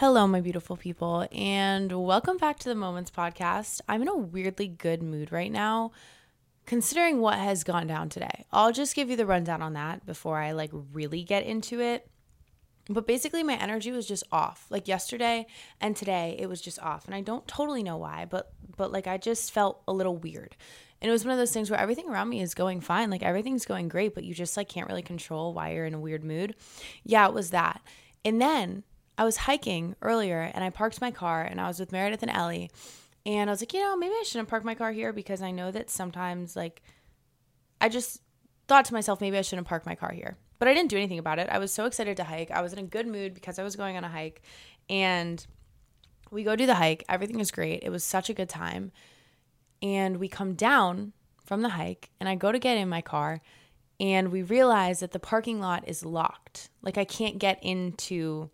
Hello, my beautiful people, and welcome back to the Moments Podcast. I'm in a weirdly good mood right now, considering what has gone down today. I'll just give you the rundown on that before I like really get into it. But basically, my energy was just off. Like yesterday and today, it was just off, and I don't totally know why, but but like I just felt a little weird. And it was one of those things where everything around me is going fine, like everything's going great, but you just like can't really control why you're in a weird mood. Yeah, it was that. And then I was hiking earlier and I parked my car and I was with Meredith and Ellie. And I was like, you know, maybe I shouldn't park my car here because I know that sometimes, like, I just thought to myself, maybe I shouldn't park my car here. But I didn't do anything about it. I was so excited to hike. I was in a good mood because I was going on a hike. And we go do the hike. Everything is great. It was such a good time. And we come down from the hike and I go to get in my car and we realize that the parking lot is locked. Like, I can't get into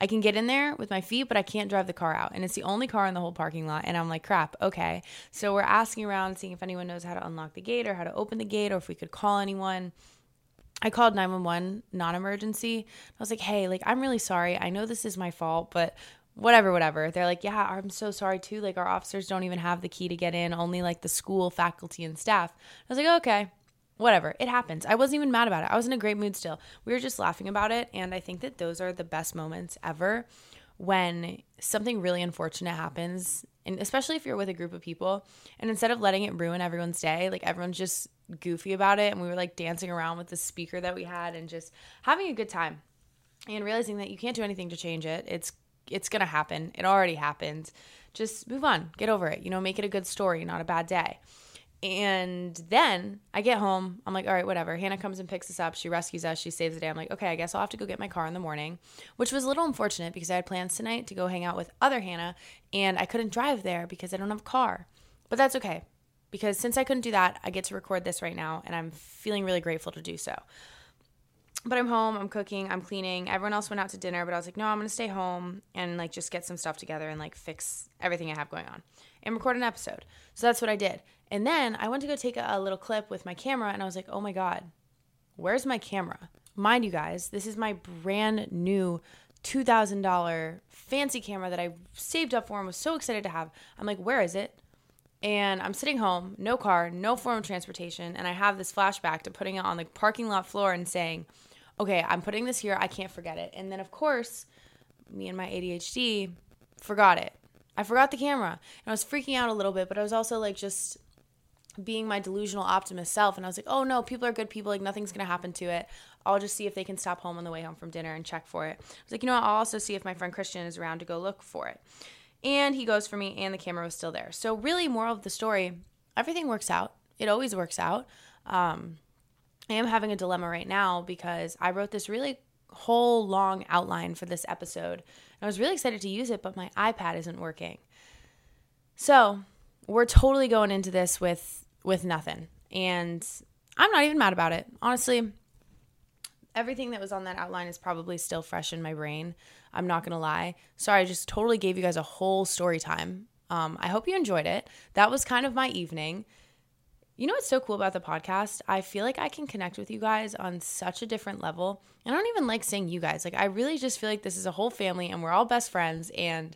I can get in there with my feet, but I can't drive the car out. And it's the only car in the whole parking lot. And I'm like, crap, okay. So we're asking around, seeing if anyone knows how to unlock the gate or how to open the gate or if we could call anyone. I called 911 non emergency. I was like, hey, like, I'm really sorry. I know this is my fault, but whatever, whatever. They're like, yeah, I'm so sorry too. Like, our officers don't even have the key to get in, only like the school faculty and staff. I was like, okay, whatever it happens. I wasn't even mad about it. I was in a great mood still. We were just laughing about it and i think that those are the best moments ever when something really unfortunate happens and especially if you're with a group of people and instead of letting it ruin everyone's day like everyone's just goofy about it and we were like dancing around with the speaker that we had and just having a good time and realizing that you can't do anything to change it. It's it's gonna happen. It already happened. Just move on. Get over it. You know make it a good story not a bad day and then I get home. I'm like, all right, whatever. Hannah comes and picks us up. She rescues us. She saves the day. I'm like, okay, I guess I'll have to go get my car in the morning, which was a little unfortunate because I had plans tonight to go hang out with other Hannah and I couldn't drive there because I don't have a car. But that's okay because since I couldn't do that, I get to record this right now and I'm feeling really grateful to do so. But I'm home, I'm cooking, I'm cleaning. Everyone else went out to dinner, but I was like, no, I'm to stay home and like just get some stuff together and like fix everything I have going on and record an episode. So that's what I did. And then I went to go take a, a little clip with my camera and I was like, oh my God, where's my camera? Mind you guys, this is my brand new $2,000 fancy camera that I saved up for and was so excited to have. I'm like, where is it? And I'm sitting home, no car, no form of transportation. And I have this flashback to putting it on the parking lot floor and saying, okay, I'm putting this here. I can't forget it. And then, of course, me and my ADHD forgot it. I forgot the camera. And I was freaking out a little bit, but I was also like just being my delusional optimist self. And I was like, oh no, people are good people. Like nothing's going to happen to it. I'll just see if they can stop home on the way home from dinner and check for it. I was like, you know what? I'll also see if my friend Christian is around to go look for it. And he goes for me, and the camera was still there. So, really, moral of the story everything works out. It always works out. Um, I am having a dilemma right now because I wrote this really whole long outline for this episode. And I was really excited to use it, but my iPad isn't working. So, we're totally going into this with with nothing. And I'm not even mad about it. Honestly, everything that was on that outline is probably still fresh in my brain. I'm not going to lie. Sorry, I just totally gave you guys a whole story time. Um, I hope you enjoyed it. That was kind of my evening. You know what's so cool about the podcast? I feel like I can connect with you guys on such a different level. I don't even like saying you guys. Like, I really just feel like this is a whole family and we're all best friends, and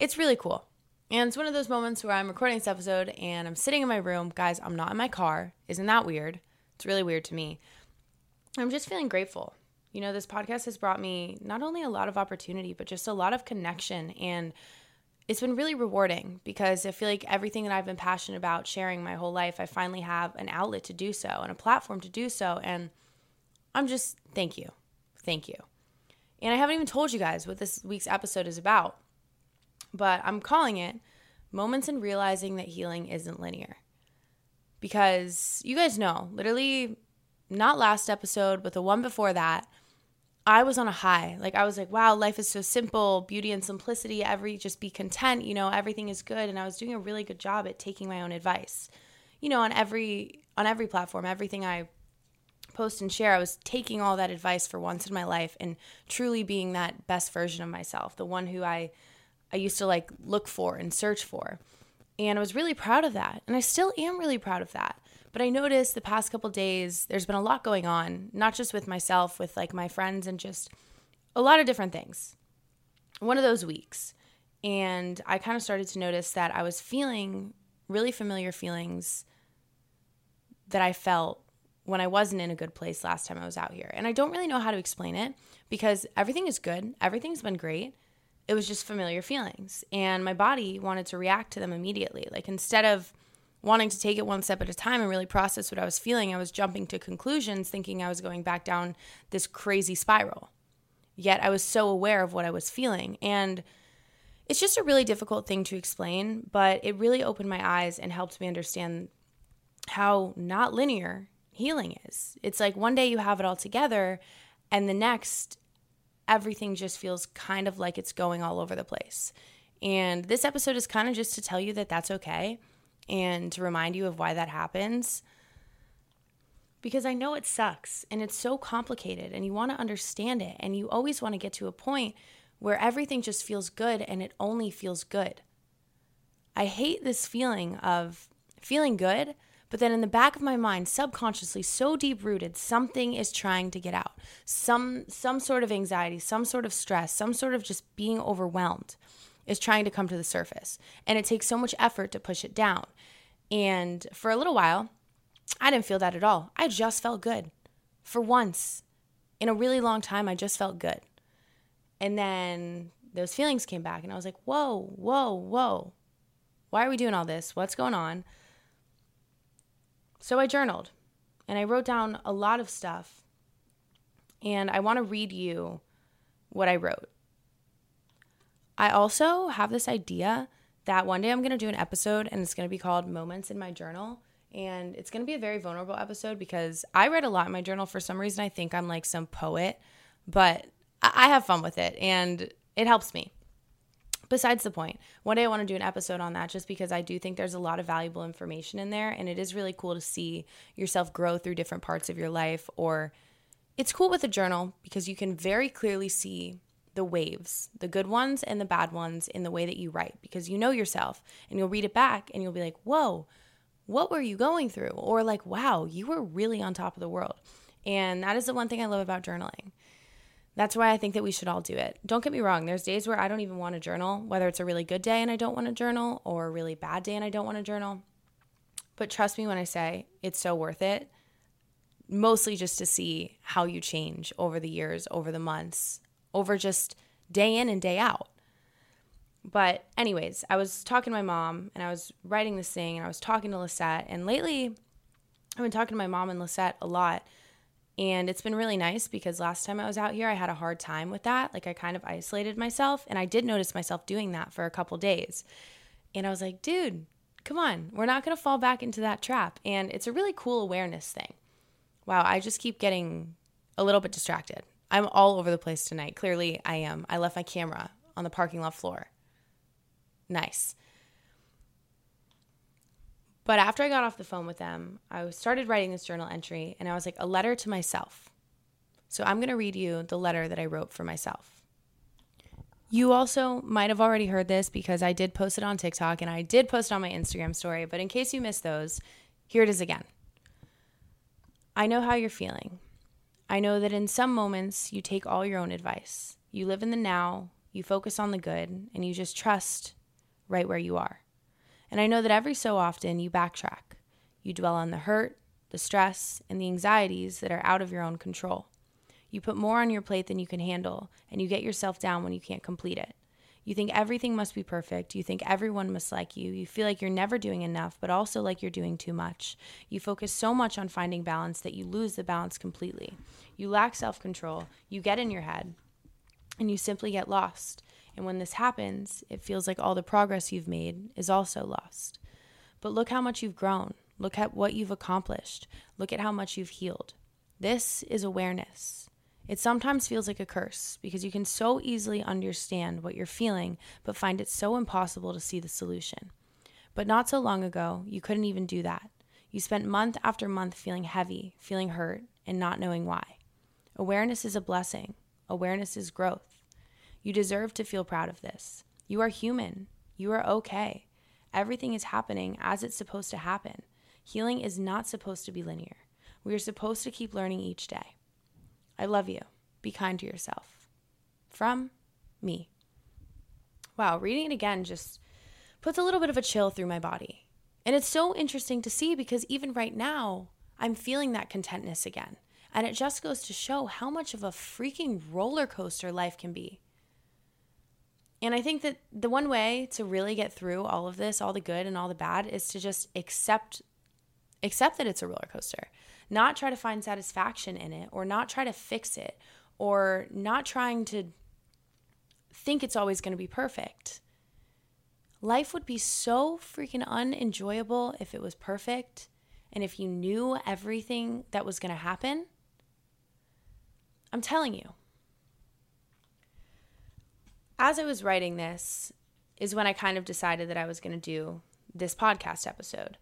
it's really cool. And it's one of those moments where I'm recording this episode and I'm sitting in my room. Guys, I'm not in my car. Isn't that weird? It's really weird to me. I'm just feeling grateful. You know, this podcast has brought me not only a lot of opportunity, but just a lot of connection. And it's been really rewarding because I feel like everything that I've been passionate about sharing my whole life, I finally have an outlet to do so and a platform to do so. And I'm just, thank you. Thank you. And I haven't even told you guys what this week's episode is about, but I'm calling it Moments in Realizing That Healing Isn't Linear. Because you guys know, literally not last episode, but the one before that, I was on a high. Like I was like, wow, life is so simple, beauty and simplicity, every just be content, you know, everything is good and I was doing a really good job at taking my own advice. You know, on every on every platform, everything I post and share, I was taking all that advice for once in my life and truly being that best version of myself, the one who I I used to like look for and search for. And I was really proud of that. And I still am really proud of that. But I noticed the past couple days there's been a lot going on, not just with myself, with like my friends and just a lot of different things. One of those weeks. And I kind of started to notice that I was feeling really familiar feelings that I felt when I wasn't in a good place last time I was out here. And I don't really know how to explain it because everything is good, everything's been great. It was just familiar feelings. And my body wanted to react to them immediately. Like instead of wanting to take it one step at a time and really process what I was feeling, I was jumping to conclusions, thinking I was going back down this crazy spiral. Yet I was so aware of what I was feeling. And it's just a really difficult thing to explain, but it really opened my eyes and helped me understand how not linear healing is. It's like one day you have it all together, and the next, everything just feels kind of like it's going all over the place. And this episode is kind of just to tell you that that's okay and to remind you of why that happens. Because I know it sucks and it's so complicated and you want to understand it and you always want to get to a point where everything just feels good and it only feels good. I hate this feeling of feeling good, but then in the back of my mind, subconsciously, so deep rooted, something is trying to get out. Some some sort of anxiety, some sort of stress, some sort of just being overwhelmed is trying to come to the surface. And it takes so much effort to push it down. And for a little while, I didn't feel that at all. I just felt good. For once in a really long time, I just felt good. And then those feelings came back, and I was like, whoa, whoa, whoa. Why are we doing all this? What's going on? So I journaled and I wrote down a lot of stuff. And I want to read you what I wrote. I also have this idea that one day I'm going to do an episode and it's going to be called Moments in My Journal. And it's going to be a very vulnerable episode because I write a lot in my journal. For some reason, I think I'm like some poet, but I have fun with it and it helps me. Besides the point, one day I want to do an episode on that just because I do think there's a lot of valuable information in there. And it is really cool to see yourself grow through different parts of your life. Or it's cool with a journal because you can very clearly see the waves, the good ones and the bad ones in the way that you write because you know yourself and you'll read it back and you'll be like, whoa, what were you going through? Or like, wow, you were really on top of the world. And that is the one thing I love about journaling. That's why I think that we should all do it. Don't get me wrong, there's days where I don't even want to journal, whether it's a really good day and I don't want to journal or a really bad day and I don't want to journal. But trust me when I say it's so worth it, mostly just to see how you change over the years, over the months, over just day in and day out. But, anyways, I was talking to my mom and I was writing this thing and I was talking to Lisette. And lately, I've been talking to my mom and Lisette a lot. And it's been really nice because last time I was out here, I had a hard time with that. Like, I kind of isolated myself. And I did notice myself doing that for a couple days. And I was like, dude, come on, we're not going to fall back into that trap. And it's a really cool awareness thing. Wow, I just keep getting a little bit distracted. I'm all over the place tonight. Clearly, I am. I left my camera on the parking lot floor. Nice. But after I got off the phone with them, I started writing this journal entry and I was like, a letter to myself. So I'm going to read you the letter that I wrote for myself. You also might have already heard this because I did post it on TikTok and I did post it on my Instagram story. But in case you missed those, here it is again. I know how you're feeling. I know that in some moments you take all your own advice. You live in the now, you focus on the good, and you just trust right where you are. And I know that every so often you backtrack. You dwell on the hurt, the stress, and the anxieties that are out of your own control. You put more on your plate than you can handle, and you get yourself down when you can't complete it. You think everything must be perfect. You think everyone must like you. You feel like you're never doing enough, but also like you're doing too much. You focus so much on finding balance that you lose the balance completely. You lack self control. You get in your head and you simply get lost. And when this happens, it feels like all the progress you've made is also lost. But look how much you've grown. Look at what you've accomplished. Look at how much you've healed. This is awareness. It sometimes feels like a curse because you can so easily understand what you're feeling, but find it so impossible to see the solution. But not so long ago, you couldn't even do that. You spent month after month feeling heavy, feeling hurt, and not knowing why. Awareness is a blessing, awareness is growth. You deserve to feel proud of this. You are human, you are okay. Everything is happening as it's supposed to happen. Healing is not supposed to be linear. We are supposed to keep learning each day. I love you. Be kind to yourself. From me. Wow, reading it again just puts a little bit of a chill through my body. And it's so interesting to see because even right now, I'm feeling that contentness again. And it just goes to show how much of a freaking roller coaster life can be. And I think that the one way to really get through all of this, all the good and all the bad, is to just accept accept that it's a roller coaster. Not try to find satisfaction in it or not try to fix it or not trying to think it's always going to be perfect. Life would be so freaking unenjoyable if it was perfect and if you knew everything that was going to happen. I'm telling you. As I was writing this, is when I kind of decided that I was going to do this podcast episode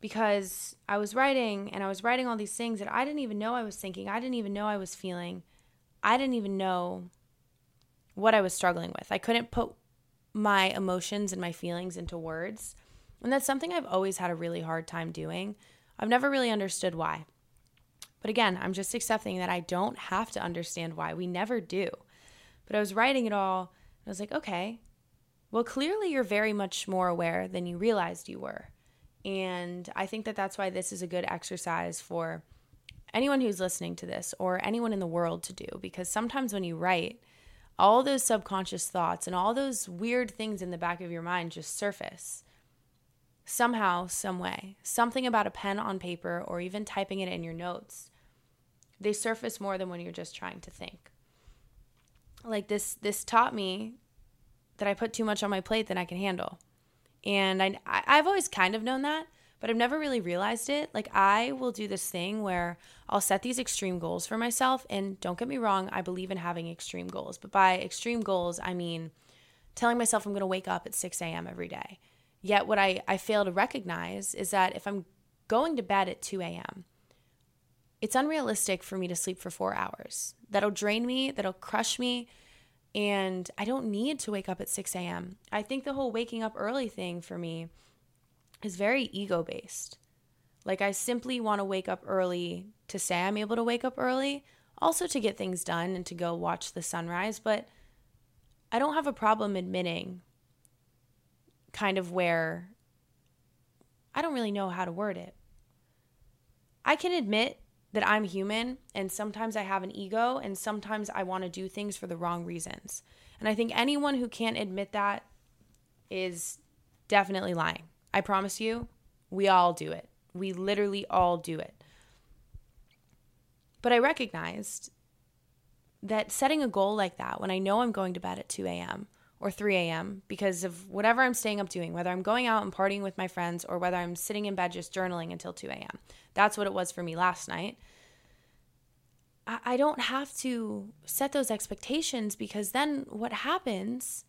because I was writing and I was writing all these things that I didn't even know I was thinking. I didn't even know I was feeling. I didn't even know what I was struggling with. I couldn't put my emotions and my feelings into words. And that's something I've always had a really hard time doing. I've never really understood why. But again, I'm just accepting that I don't have to understand why. We never do. But I was writing it all, I was like, okay, well, clearly you're very much more aware than you realized you were. And I think that that's why this is a good exercise for anyone who's listening to this or anyone in the world to do. Because sometimes when you write, all those subconscious thoughts and all those weird things in the back of your mind just surface somehow, some way. Something about a pen on paper or even typing it in your notes. They surface more than when you're just trying to think. Like this this taught me that I put too much on my plate than I can handle. And I I've always kind of known that, but I've never really realized it. Like, I will do this thing where I'll set these extreme goals for myself. And don't get me wrong, I believe in having extreme goals. But by extreme goals, I mean telling myself I'm going to wake up at 6 a.m. every day. Yet, what I, I fail to recognize is that if I'm going to bed at 2 a.m., it's unrealistic for me to sleep for four hours. That'll drain me, that'll crush me, and I don't need to wake up at 6 a.m. I think the whole waking up early thing for me is very ego based. Like, I simply want to wake up early to say I'm able to wake up early, also to get things done and to go watch the sunrise. But I don't have a problem admitting kind of where I don't really know how to word it. I can admit that I'm human and sometimes I have an ego and sometimes I want to do things for the wrong reasons. And I think anyone who can't admit that is definitely lying. I promise you, we all do it. We literally all do it. But I recognized that setting a goal like that, when I know I'm going to bed at 2 a.m. or 3 a.m., because of whatever I'm staying up doing, whether I'm going out and partying with my friends or whether I'm sitting in bed just journaling until 2 a.m., that's what it was for me last night. I don't have to set those expectations because then what happens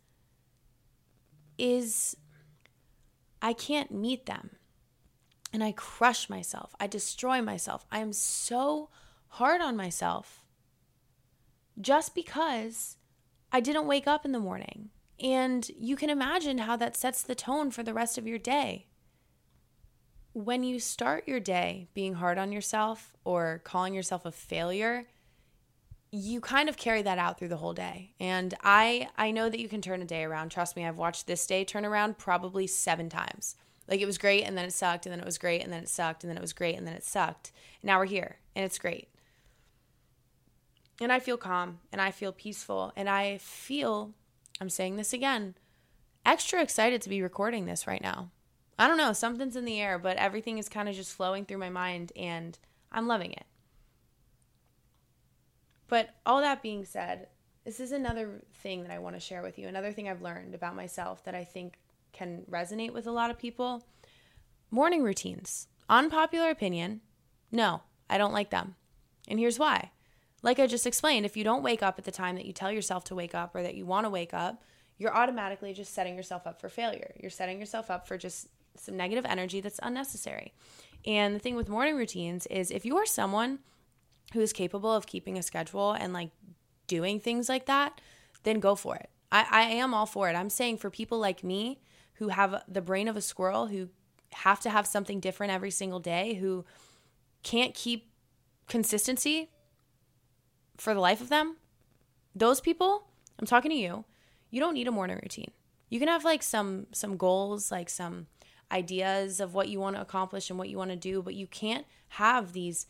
is I can't meet them. And I crush myself. I destroy myself. I am so hard on myself just because I didn't wake up in the morning. And you can imagine how that sets the tone for the rest of your day. When you start your day being hard on yourself or calling yourself a failure, you kind of carry that out through the whole day. And I I know that you can turn a day around. Trust me, I've watched this day turn around probably 7 times. Like it was great and then it sucked and then it was great and then it sucked and then it was great and then it sucked. And now we're here and it's great. And I feel calm and I feel peaceful and I feel I'm saying this again, extra excited to be recording this right now. I don't know, something's in the air, but everything is kind of just flowing through my mind and I'm loving it. But all that being said, this is another thing that I want to share with you. Another thing I've learned about myself that I think can resonate with a lot of people. Morning routines. Unpopular opinion. No, I don't like them. And here's why. Like I just explained, if you don't wake up at the time that you tell yourself to wake up or that you want to wake up, you're automatically just setting yourself up for failure. You're setting yourself up for just some negative energy that's unnecessary. And the thing with morning routines is if you are someone who is capable of keeping a schedule and like doing things like that, then go for it. I, I am all for it. I'm saying for people like me who have the brain of a squirrel, who have to have something different every single day, who can't keep consistency for the life of them, those people, I'm talking to you, you don't need a morning routine. You can have like some some goals, like some ideas of what you want to accomplish and what you want to do, but you can't have these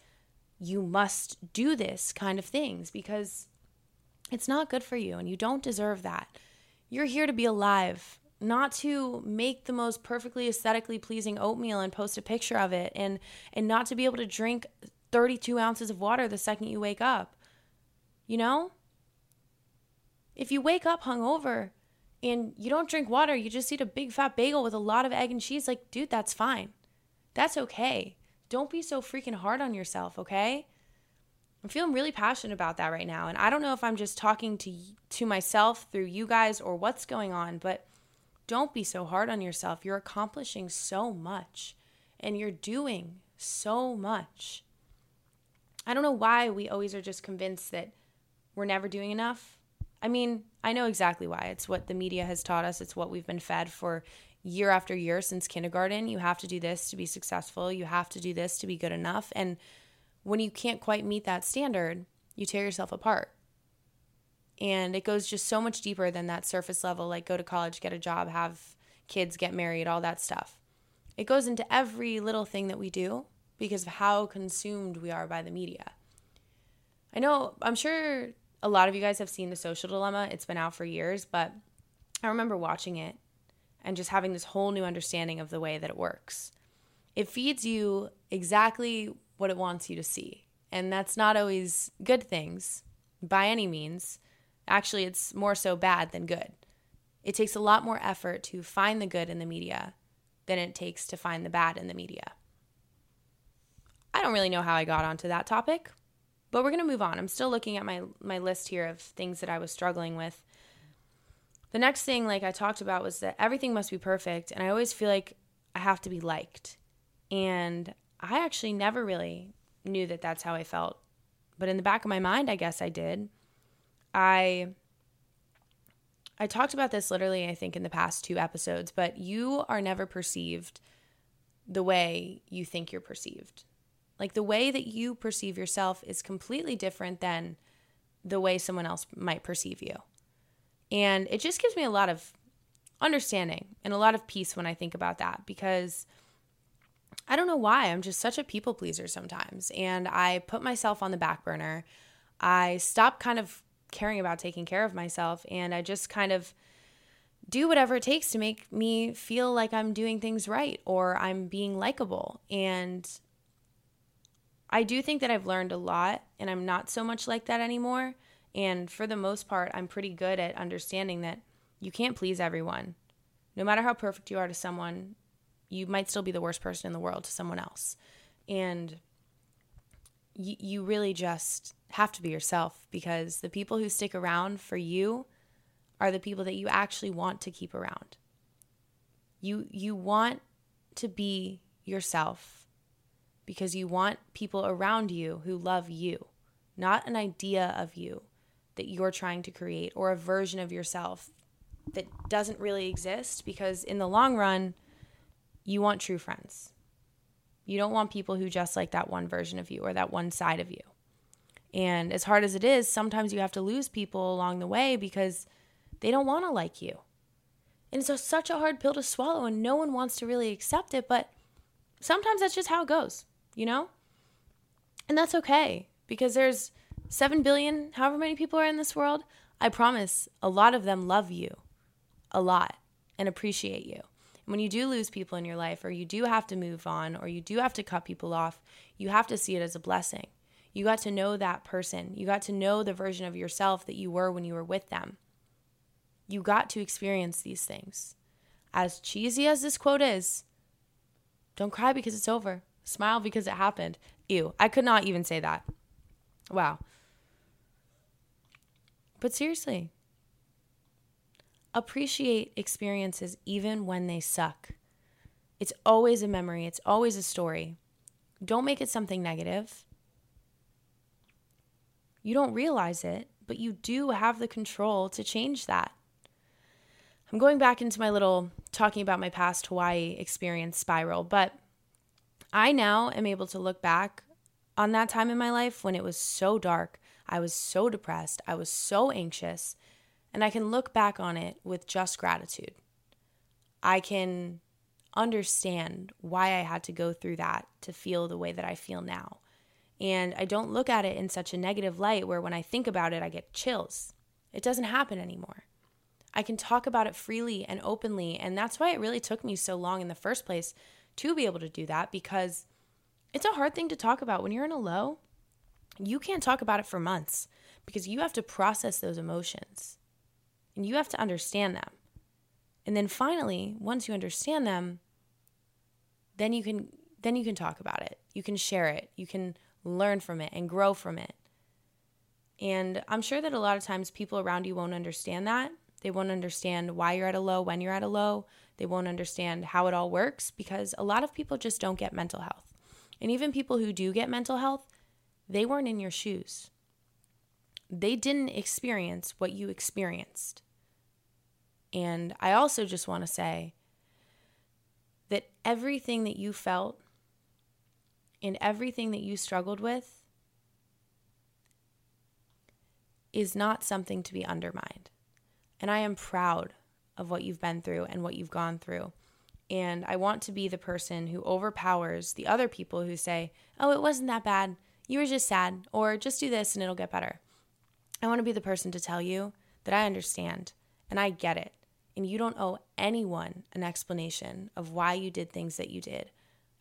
you must do this kind of things because it's not good for you and you don't deserve that. You're here to be alive, not to make the most perfectly aesthetically pleasing oatmeal and post a picture of it and and not to be able to drink 32 ounces of water the second you wake up. You know? If you wake up hungover and you don't drink water, you just eat a big fat bagel with a lot of egg and cheese, like, dude, that's fine. That's okay. Don't be so freaking hard on yourself, okay? I'm feeling really passionate about that right now. And I don't know if I'm just talking to to myself through you guys or what's going on, but don't be so hard on yourself. You're accomplishing so much and you're doing so much. I don't know why we always are just convinced that we're never doing enough. I mean, I know exactly why. It's what the media has taught us, it's what we've been fed for year after year since kindergarten. You have to do this to be successful, you have to do this to be good enough. And when you can't quite meet that standard, you tear yourself apart. And it goes just so much deeper than that surface level like go to college, get a job, have kids, get married, all that stuff. It goes into every little thing that we do because of how consumed we are by the media. I know, I'm sure a lot of you guys have seen The Social Dilemma. It's been out for years, but I remember watching it and just having this whole new understanding of the way that it works. It feeds you exactly what it wants you to see. And that's not always good things by any means. Actually, it's more so bad than good. It takes a lot more effort to find the good in the media than it takes to find the bad in the media. I don't really know how I got onto that topic, but we're going to move on. I'm still looking at my my list here of things that I was struggling with. The next thing like I talked about was that everything must be perfect and I always feel like I have to be liked. And I actually never really knew that that's how I felt. But in the back of my mind, I guess I did. I I talked about this literally I think in the past two episodes, but you are never perceived the way you think you're perceived. Like the way that you perceive yourself is completely different than the way someone else might perceive you. And it just gives me a lot of understanding and a lot of peace when I think about that because I don't know why. I'm just such a people pleaser sometimes. And I put myself on the back burner. I stop kind of caring about taking care of myself and I just kind of do whatever it takes to make me feel like I'm doing things right or I'm being likable. And I do think that I've learned a lot and I'm not so much like that anymore. And for the most part, I'm pretty good at understanding that you can't please everyone. No matter how perfect you are to someone, you might still be the worst person in the world to someone else. And you, you really just have to be yourself because the people who stick around for you are the people that you actually want to keep around. You you want to be yourself because you want people around you who love you, not an idea of you that you're trying to create or a version of yourself that doesn't really exist because in the long run you want true friends. You don't want people who just like that one version of you or that one side of you. And as hard as it is, sometimes you have to lose people along the way because they don't want to like you. And it's such a hard pill to swallow, and no one wants to really accept it, but sometimes that's just how it goes, you know? And that's okay because there's 7 billion, however many people are in this world. I promise a lot of them love you a lot and appreciate you And when you do lose people in your life, or you do have to move on, or you do have to cut people off, you have to see it as a blessing. You got to know that person. You got to know the version of yourself that you were when you were with them. You got to experience these things. As cheesy as this quote is, don't cry because it's over. Smile because it happened. Ew, I could not even say that. Wow. But seriously, appreciate experiences even when they suck. It's always a memory, it's always a story. Don't make it something negative. You don't realize it, but you do have the control to change that. I'm going back into my little talking about my past Hawaii experience spiral, but I now am able to look back on that time in my life when it was so dark. I was so depressed. I was so anxious. And I can look back on it with just gratitude. I can understand why I had to go through that to feel the way that I feel now. And I don't look at it in such a negative light where when I think about it, I get chills. It doesn't happen anymore. I can talk about it freely and openly. And that's why it really took me so long in the first place to be able to do that because it's a hard thing to talk about when you're in a low. You can't talk about it for months because you have to process those emotions and you have to understand them. And then finally, once you understand them, then you can then you can talk about it. You can share it. You can learn from it and grow from it. And I'm sure that a lot of times people around you won't understand that. They won't understand why you're at a low, when you're at a low. They won't understand how it all works because a lot of people just don't get mental health. And even people who do get mental health, they weren't in your shoes. They didn't experience what you experienced. And I also just want to say that everything that you felt and everything that you struggled with is not something to be undermined. And I am proud of what you've been through and what you've gone through. And I want to be the person who overpowers the other people who say, oh, it wasn't that bad. You were just sad, or just do this and it'll get better. I want to be the person to tell you that I understand and I get it. And you don't owe anyone an explanation of why you did things that you did.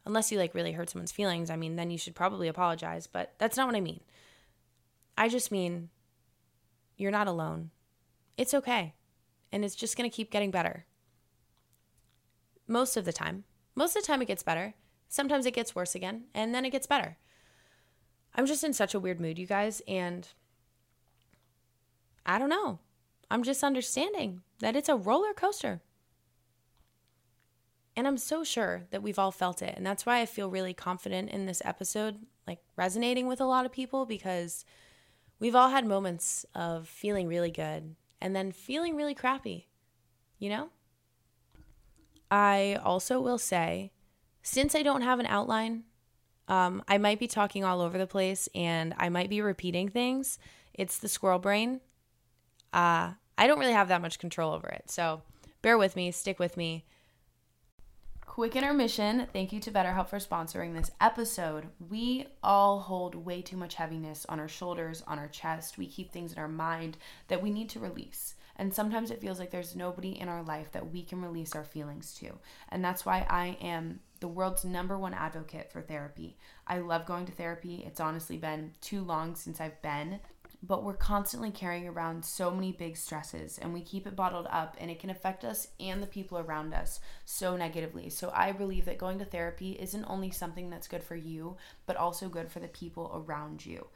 Unless you like really hurt someone's feelings, I mean, then you should probably apologize, but that's not what I mean. I just mean you're not alone. It's okay. And it's just going to keep getting better. Most of the time. Most of the time, it gets better. Sometimes it gets worse again, and then it gets better. I'm just in such a weird mood, you guys, and I don't know. I'm just understanding that it's a roller coaster. And I'm so sure that we've all felt it. And that's why I feel really confident in this episode, like resonating with a lot of people, because we've all had moments of feeling really good and then feeling really crappy, you know? I also will say, since I don't have an outline, um, I might be talking all over the place and I might be repeating things. It's the squirrel brain. Uh, I don't really have that much control over it. So bear with me, stick with me. Quick intermission. Thank you to BetterHelp for sponsoring this episode. We all hold way too much heaviness on our shoulders, on our chest. We keep things in our mind that we need to release. And sometimes it feels like there's nobody in our life that we can release our feelings to. And that's why I am the world's number one advocate for therapy. I love going to therapy. It's honestly been too long since I've been but we're constantly carrying around so many big stresses and we keep it bottled up and it can affect us and the people around us so negatively. So I believe that going to therapy isn't only something that's good for you, but also good for the people around you.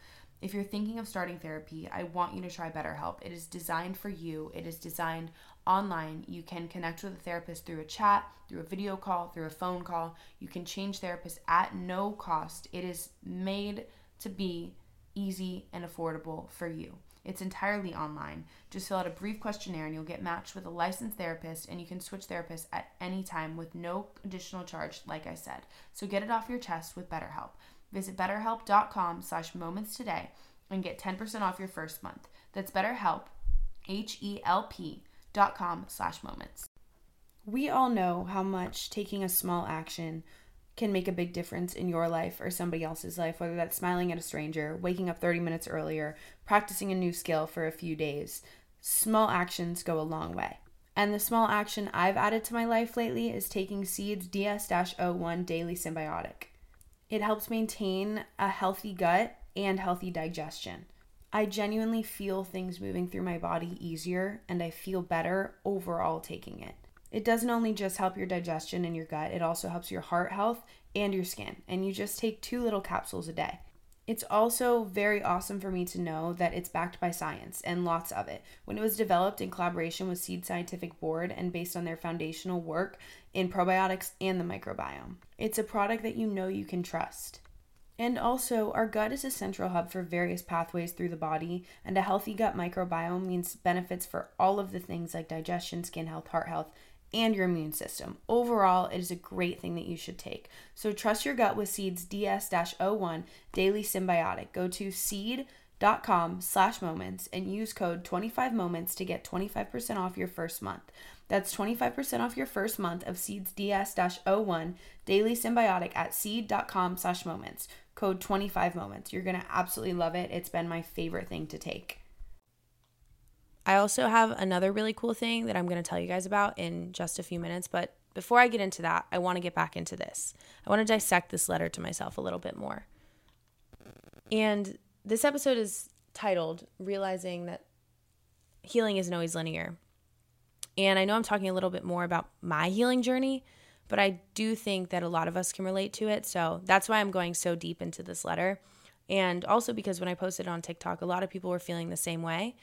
If you're thinking of starting therapy, I want you to try BetterHelp. It is designed for you. It is designed online. You can connect with a therapist through a chat, through a video call, through a phone call. You can change therapists at no cost. It is made to be easy, and affordable for you. It's entirely online. Just fill out a brief questionnaire and you'll get matched with a licensed therapist and you can switch therapists at any time with no additional charge, like I said. So get it off your chest with BetterHelp. Visit betterhelp.com slash moments today and get 10% off your first month. That's BetterHelp, H-E-L-P dot com slash moments. We all know how much taking a small action – can make a big difference in your life or somebody else's life, whether that's smiling at a stranger, waking up 30 minutes earlier, practicing a new skill for a few days. Small actions go a long way. And the small action I've added to my life lately is taking Seeds DS 01 Daily Synbiotic. It helps maintain a healthy gut and healthy digestion. I genuinely feel things moving through my body easier and I feel better overall taking it. It doesn't only just help your digestion and your gut, it also helps your heart health and your skin. And you just take two little capsules a day. It's also very awesome for me to know that it's backed by science and lots of it. When it was developed in collaboration with Seed Scientific Board and based on their foundational work in probiotics and the microbiome, it's a product that you know you can trust. And also, our gut is a central hub for various pathways through the body, and a healthy gut microbiome means benefits for all of the things like digestion, skin health, heart health, and your immune system. Overall, it is a great thing that you should take. So trust your gut with Seed's DS-01 Daily Synbiotic. Go to seed.com slash moments and use code 25 moments to get 25% off your first month. That's 25% off your first month of Seed's DS-01 Daily Synbiotic at seed.com slash moments. Code 25 moments. You're going to absolutely love it. It's been my favorite thing to take. I also have another really cool thing that I'm going to tell you guys about in just a few minutes. But before I get into that, I want to get back into this. I want to dissect this letter to myself a little bit more. And this episode is titled Realizing That Healing Isn't Always Linear. And I know I'm talking a little bit more about my healing journey, but I do think that a lot of us can relate to it. So that's why I'm going so deep into this letter. And also because when I posted on TikTok, a lot of people were feeling the same way.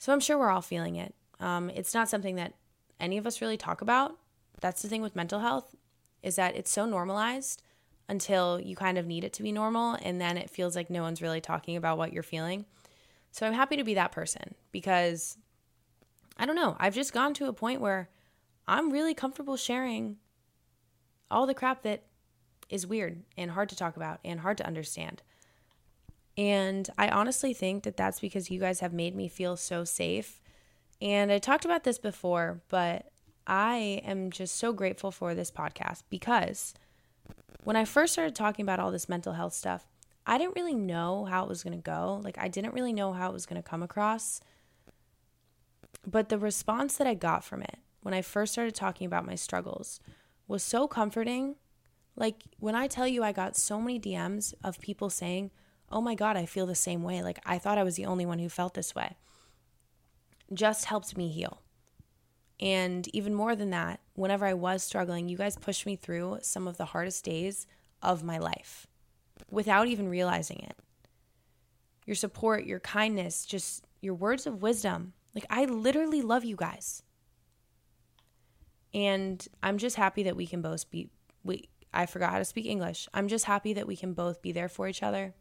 So I'm sure we're all feeling it. Um, it's not something that any of us really talk about. That's the thing with mental health is that it's so normalized until you kind of need it to be normal and then it feels like no one's really talking about what you're feeling. So I'm happy to be that person because I don't know, I've just gone to a point where I'm really comfortable sharing all the crap that is weird and hard to talk about and hard to understand. And I honestly think that that's because you guys have made me feel so safe. And I talked about this before, but I am just so grateful for this podcast because when I first started talking about all this mental health stuff, I didn't really know how it was going to go. Like, I didn't really know how it was going to come across. But the response that I got from it when I first started talking about my struggles was so comforting. Like, when I tell you, I got so many DMs of people saying, oh my God, I feel the same way. Like I thought I was the only one who felt this way. Just helped me heal. And even more than that, whenever I was struggling, you guys pushed me through some of the hardest days of my life without even realizing it. Your support, your kindness, just your words of wisdom. Like, I literally love you guys. And I'm just happy that we can both be, we, I forgot how to speak English. I'm just happy that we can both be there for each other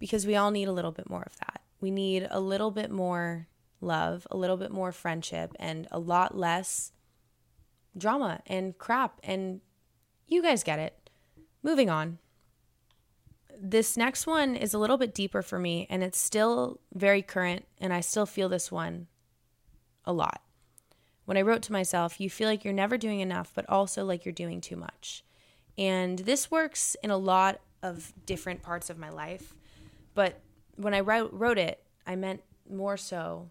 because we all need a little bit more of that. We need a little bit more love, a little bit more friendship, and a lot less drama and crap. And you guys get it. Moving on. This next one is a little bit deeper for me, and it's still very current, and I still feel this one a lot. When I wrote to myself, you feel like you're never doing enough, but also like you're doing too much. And this works in a lot of different parts of my life. But when I wrote, wrote it, I meant more so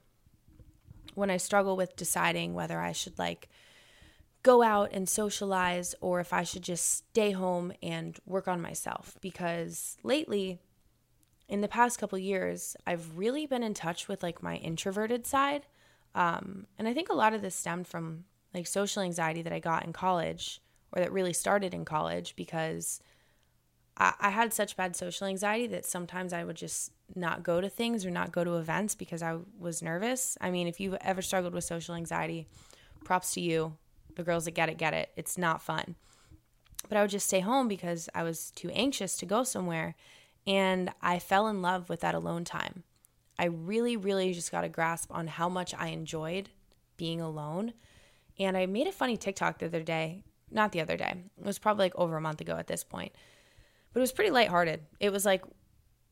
when I struggle with deciding whether I should like go out and socialize or if I should just stay home and work on myself. Because lately in the past couple years I've really been in touch with like my introverted side. Um, and I think a lot of this stemmed from like social anxiety that I got in college or that really started in college because I, had such bad social anxiety that sometimes I would just not go to things or not go to events because I was nervous. I mean, if you've ever struggled with social anxiety, props to you. The girls that get it, get it. It's not fun. But I would just stay home because I was too anxious to go somewhere. And I fell in love with that alone time. I really, really just got a grasp on how much I enjoyed being alone. And I made a funny TikTok the other day. Not the other day, it was probably like over a month ago at this point but it was pretty lighthearted. It was like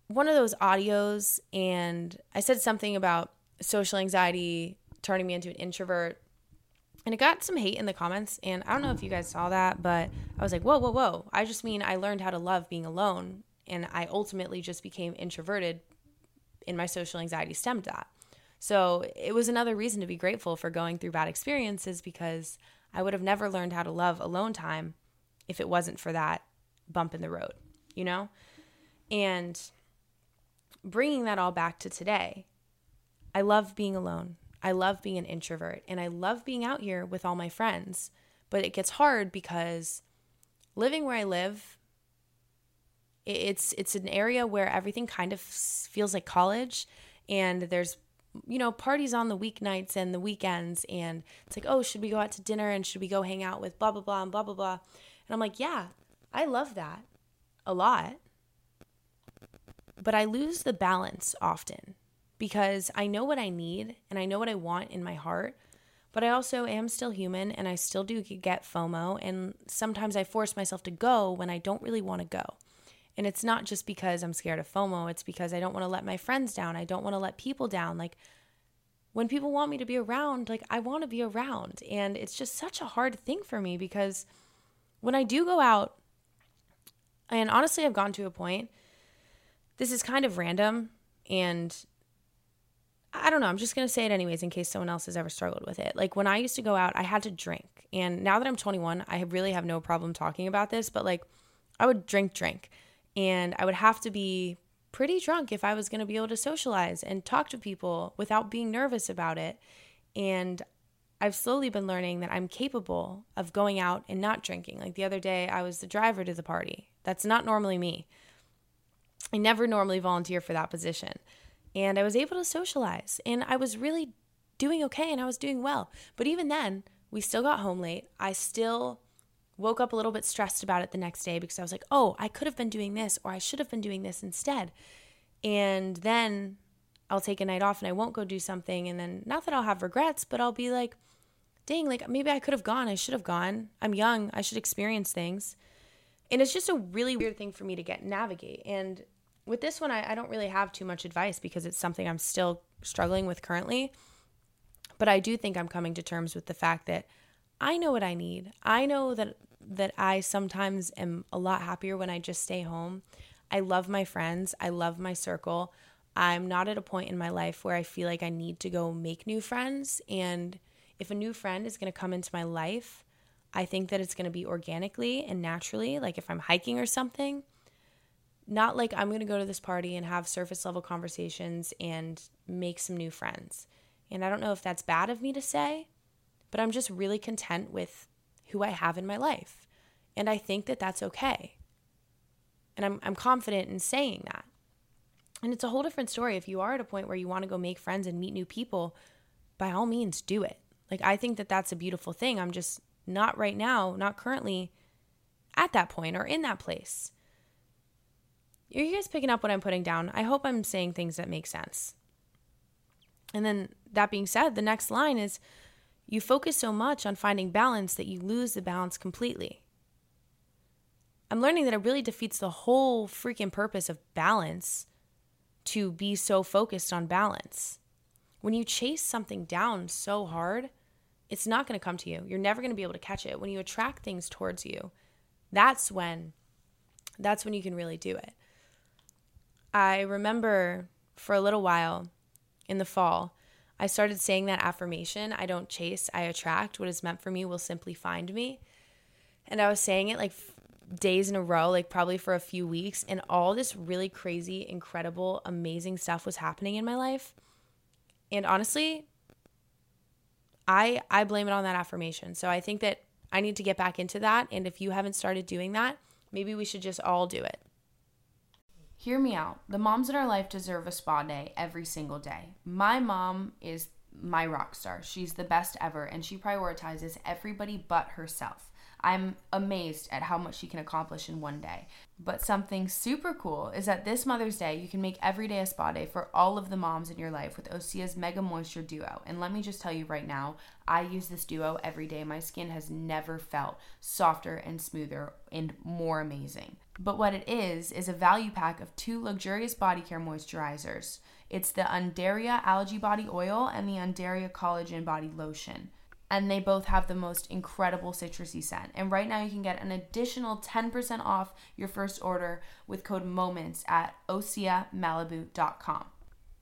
one of those audios, and I said something about social anxiety turning me into an introvert. And it got some hate in the comments. And I don't know if you guys saw that, but I was like, whoa, whoa, whoa. I just mean I learned how to love being alone. And I ultimately just became introverted, and my social anxiety stemmed that. So it was another reason to be grateful for going through bad experiences because I would have never learned how to love alone time if it wasn't for that bump in the road you know? And bringing that all back to today, I love being alone. I love being an introvert and I love being out here with all my friends. But it gets hard because living where I live It's it's an area where everything kind of feels like college and there's you know parties on the weeknights and the weekends and it's like oh should we go out to dinner and should we go hang out with blah blah blah and blah blah blah and i'm like yeah i love that a lot but i lose the balance often because i know what i need and i know what i want in my heart but i also am still human and i still do get fomo and sometimes i force myself to go when i don't really want to go and it's not just because I'm scared of FOMO, it's because I don't want to let my friends down. I don't want to let people down. Like when people want me to be around, like I want to be around. And it's just such a hard thing for me because when I do go out, and honestly, I've gone to a point, this is kind of random and I don't know. I'm just going to say it anyways in case someone else has ever struggled with it. Like when I used to go out, I had to drink. And now that I'm 21, I really have no problem talking about this, but like I would drink, drink and I would have to be pretty drunk if I was going to be able to socialize and talk to people without being nervous about it. And I've slowly been learning that I'm capable of going out and not drinking. Like the other day, I was the driver to the party. That's not normally me. I never normally volunteer for that position. And I was able to socialize and I was really doing okay and I was doing well. But even then, we still got home late. I still woke up a little bit stressed about it the next day because I was like, oh, I could have been doing this or I should have been doing this instead. And then I'll take a night off and I won't go do something. And then, not that I'll have regrets, but I'll be like, dang, like maybe I could have gone. I should have gone. I'm young. I should experience things. And it's just a really weird thing for me to get navigate. And with this one, I, I don't really have too much advice because it's something I'm still struggling with currently. But I do think I'm coming to terms with the fact that I know what I need. I know that that I sometimes am a lot happier when I just stay home. I love my friends, I love my circle. I'm not at a point in my life where I feel like I need to go make new friends. And if a new friend is going to come into my life, I think that it's going to be organically and naturally, like if I'm hiking or something. Not like I'm going to go to this party and have surface level conversations and make some new friends. And I don't know if that's bad of me to say, but I'm just really content with who I have in my life. And I think that that's okay. And I'm, I'm confident in saying that. And it's a whole different story. If you are at a point where you want to go make friends and meet new people, by all means, do it. Like, I think that that's a beautiful thing. I'm just not right now, not currently at that point or in that place. Are you guys picking up what I'm putting down? I hope I'm saying things that make sense. And then, that being said, the next line is you focus so much on finding balance that you lose the balance completely. I'm learning that it really defeats the whole freaking purpose of balance to be so focused on balance. When you chase something down so hard, it's not going to come to you. You're never going to be able to catch it. When you attract things towards you, that's when that's when you can really do it. I remember for a little while in the fall, I started saying that affirmation I don't chase, I attract. What is meant for me will simply find me. And I was saying it like days in a row, like probably for a few weeks, and all this really crazy, incredible, amazing stuff was happening in my life. And honestly, I I blame it on that affirmation. So I think that I need to get back into that and if you haven't started doing that, maybe we should just all do it. Hear me out. The moms in our life deserve a spa day every single day. My mom is my rock star. She's the best ever, and she prioritizes everybody but herself. I'm amazed at how much she can accomplish in one day. But something super cool is that this Mother's Day, you can make every day a spa day for all of the moms in your life with Osea's Mega Moisture Duo. And let me just tell you right now, I use this duo every day. My skin has never felt softer and smoother and more amazing. But what it is, is a value pack of two luxurious body care moisturizers. It's the Undaria Algae Body Oil and the Undaria Collagen Body Lotion and they both have the most incredible citrusy scent. And right now you can get an additional 10% off your first order with code MOMENTS at oseamalibu.com.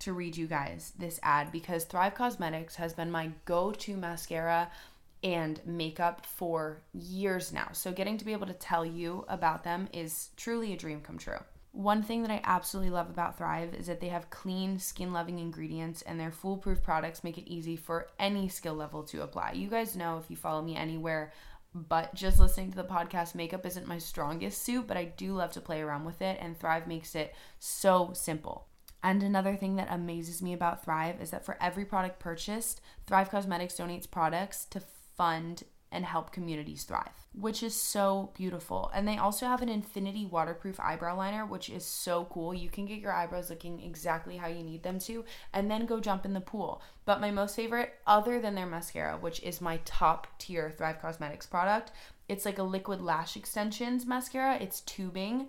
to read you guys this ad because Thrive Causemetics has been my go to mascara and makeup for years now. So, getting to be able to tell you about them is truly a dream come true. One thing that I absolutely love about Thrive is that they have clean, skin loving ingredients and their foolproof products make it easy for any skill level to apply. You guys know if you follow me anywhere, but just listening to the podcast, makeup isn't my strongest suit, but I do love to play around with it, and Thrive makes it so simple. And another thing that amazes me about Thrive is that for every product purchased, Thrive Causemetics donates products to fund and help communities thrive, which is so beautiful. And they also have an infinity waterproof eyebrow liner, which is so cool. You can get your eyebrows looking exactly how you need them to, and then go jump in the pool. But my most favorite, other than their mascara, which is my top tier Thrive Causemetics product, it's like a liquid lash extensions mascara. It's tubing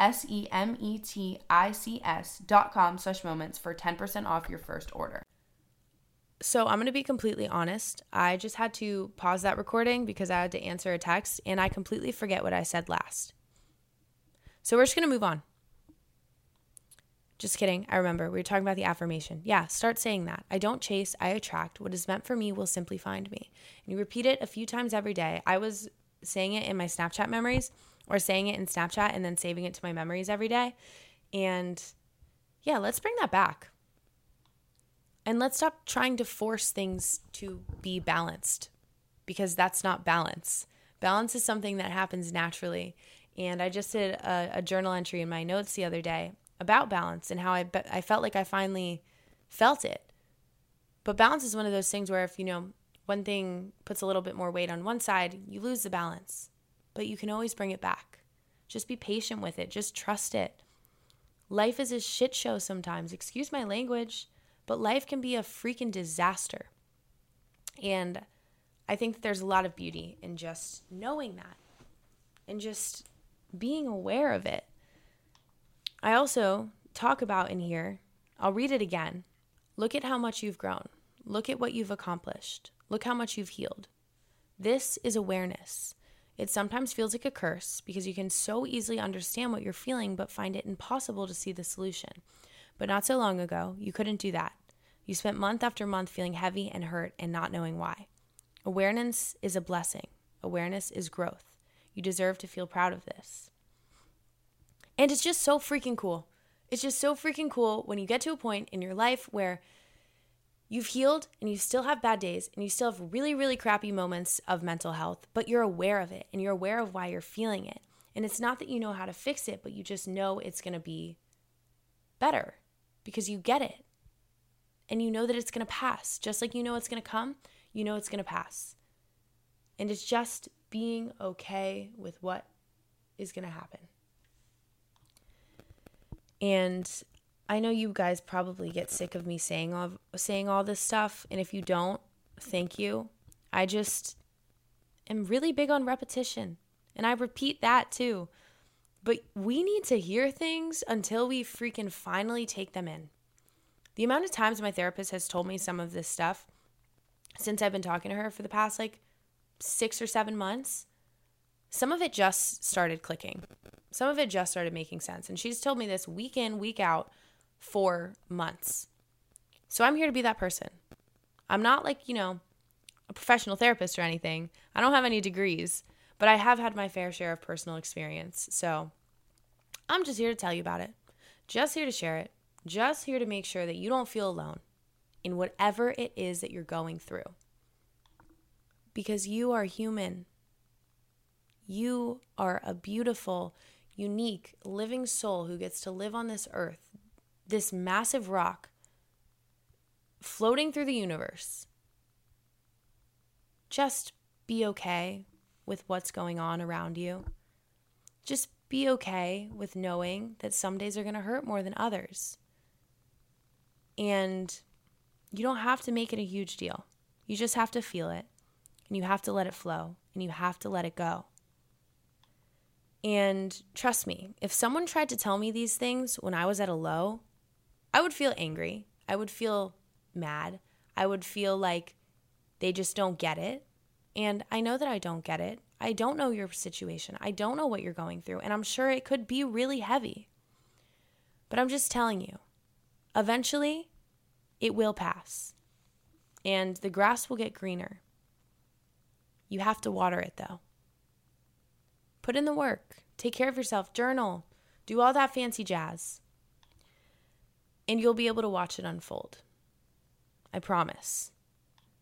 S E M E T I C S dot com slash moments for 10% off your first order. So I'm going to be completely honest. I just had to pause that recording because I had to answer a text and I completely forget what I said last. So we're just going to move on. Just kidding. I remember. We were talking about the affirmation. Yeah, start saying that. I don't chase, I attract. What is meant for me will simply find me. And you repeat it a few times every day. I was saying it in my Snapchat memories or saying it in Snapchat and then saving it to my memories every day. And yeah, let's bring that back. And let's stop trying to force things to be balanced because that's not balance. Balance is something that happens naturally. And I just did a, a journal entry in my notes the other day about balance and how I, I felt like I finally felt it. But balance is one of those things where if, you know, one thing puts a little bit more weight on one side, you lose the balance but you can always bring it back. Just be patient with it, just trust it. Life is a shit show sometimes, excuse my language, but life can be a freaking disaster. And I think that there's a lot of beauty in just knowing that and just being aware of it. I also talk about in here, I'll read it again. Look at how much you've grown. Look at what you've accomplished. Look how much you've healed. This is awareness. It sometimes feels like a curse because you can so easily understand what you're feeling but find it impossible to see the solution. But not so long ago, you couldn't do that. You spent month after month feeling heavy and hurt and not knowing why. Awareness is a blessing, awareness is growth. You deserve to feel proud of this. And it's just so freaking cool. It's just so freaking cool when you get to a point in your life where You've healed and you still have bad days and you still have really, really crappy moments of mental health, but you're aware of it and you're aware of why you're feeling it. And it's not that you know how to fix it, but you just know it's going to be better because you get it. And you know that it's going to pass. Just like you know it's going to come, you know it's going to pass. And it's just being okay with what is going to happen. And I know you guys probably get sick of me saying all saying all this stuff, and if you don't, thank you. I just am really big on repetition, and I repeat that too. But we need to hear things until we freaking finally take them in. The amount of times my therapist has told me some of this stuff since I've been talking to her for the past like 6 or 7 months, some of it just started clicking. Some of it just started making sense. And she's told me this week in, week out for months. So I'm here to be that person. I'm not like, you know, a professional therapist or anything. I don't have any degrees, but I have had my fair share of personal experience. So I'm just here to tell you about it. Just here to share it. Just here to make sure that you don't feel alone in whatever it is that you're going through. Because you are human. You are a beautiful, unique, living soul who gets to live on this earth this massive rock floating through the universe. Just be okay with what's going on around you. Just be okay with knowing that some days are going to hurt more than others. And you don't have to make it a huge deal. You just have to feel it and you have to let it flow and you have to let it go. And trust me, if someone tried to tell me these things when I was at a low, I would feel angry. I would feel mad. I would feel like they just don't get it. And I know that I don't get it. I don't know your situation. I don't know what you're going through. And I'm sure it could be really heavy. But I'm just telling you, eventually, it will pass. And the grass will get greener. You have to water it, though. Put in the work. Take care of yourself. Journal. Do all that fancy jazz. And you'll be able to watch it unfold. I promise.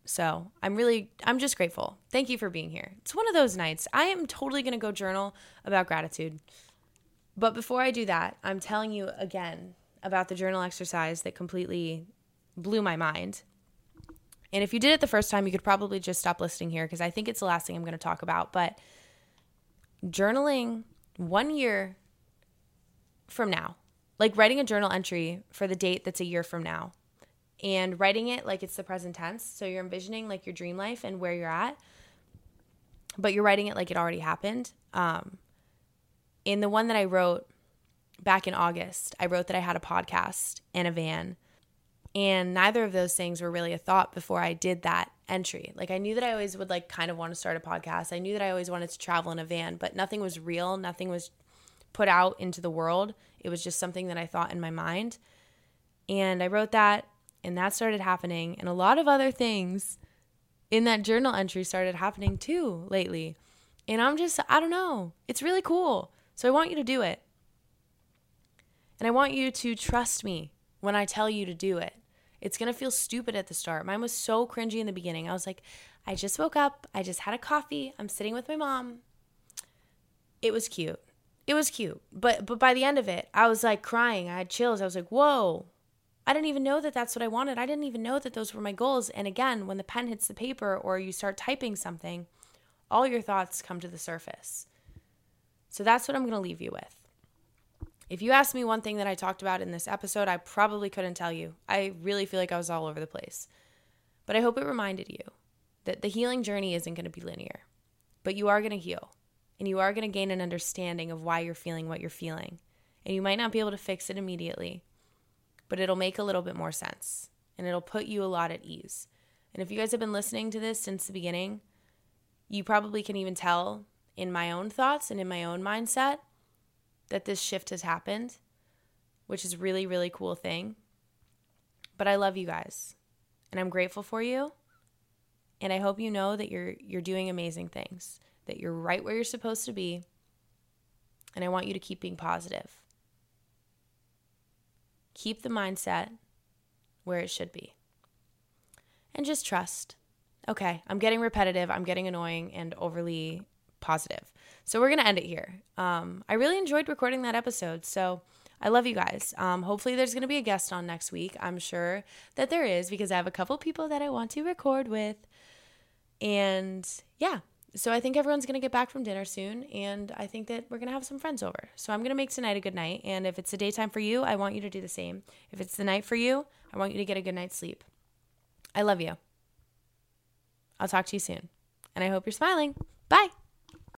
So I'm really, I'm just grateful. Thank you for being here. It's one of those nights. I am totally going to go journal about gratitude. But before I do that, I'm telling you again about the journal exercise that completely blew my mind. And if you did it the first time, you could probably just stop listening here because I think it's the last thing I'm going to talk about. But journaling one year from now, like writing a journal entry for the date that's a year from now, and writing it like it's the present tense. So you're envisioning like your dream life and where you're at, but you're writing it like it already happened. Um, in the one that I wrote back in August, I wrote that I had a podcast and a van. And neither of those things were really a thought before I did that entry. Like I knew that I always would like kind of want to start a podcast. I knew that I always wanted to travel in a van, but nothing was real, nothing was put out into the world. It was just something that I thought in my mind. And I wrote that and that started happening. And a lot of other things in that journal entry started happening too lately. And I'm just, I don't know. It's really cool. So I want you to do it. And I want you to trust me when I tell you to do it. It's going to feel stupid at the start. Mine was so cringy in the beginning. I was like, I just woke up. I just had a coffee. I'm sitting with my mom. It was cute. It was cute. But but by the end of it, I was like crying. I had chills. I was like, "Whoa, I didn't even know that that's what I wanted. I didn't even know that those were my goals. And again, when the pen hits the paper or you start typing something, all your thoughts come to the surface. So that's what I'm going to leave you with. If you asked me one thing that I talked about in this episode, I probably couldn't tell you. I really feel like I was all over the place. But I hope it reminded you that the healing journey isn't going to be linear, but you are going to heal and you are going to gain an understanding of why you're feeling what you're feeling. And you might not be able to fix it immediately, but it'll make a little bit more sense and it'll put you a lot at ease. And if you guys have been listening to this since the beginning, you probably can even tell in my own thoughts and in my own mindset that this shift has happened, which is really really cool thing. But I love you guys and I'm grateful for you. And I hope you know that you're you're doing amazing things, that you're right where you're supposed to be. And I want you to keep being positive keep the mindset where it should be. And just trust. Okay, I'm getting repetitive, I'm getting annoying and overly positive. So we're going to end it here. Um, I really enjoyed recording that episode. So I love you guys. Um, hopefully, there's going to be a guest on next week. I'm sure that there is because I have a couple people that I want to record with. And yeah, so I think everyone's to get back from dinner soon, and I think that we're to have some friends over. So I'm to make tonight a good night, and if it's the daytime for you, I want you to do the same. If it's the night for you, I want you to get a good night's sleep. I love you. I'll talk to you soon, and I hope you're smiling. Bye.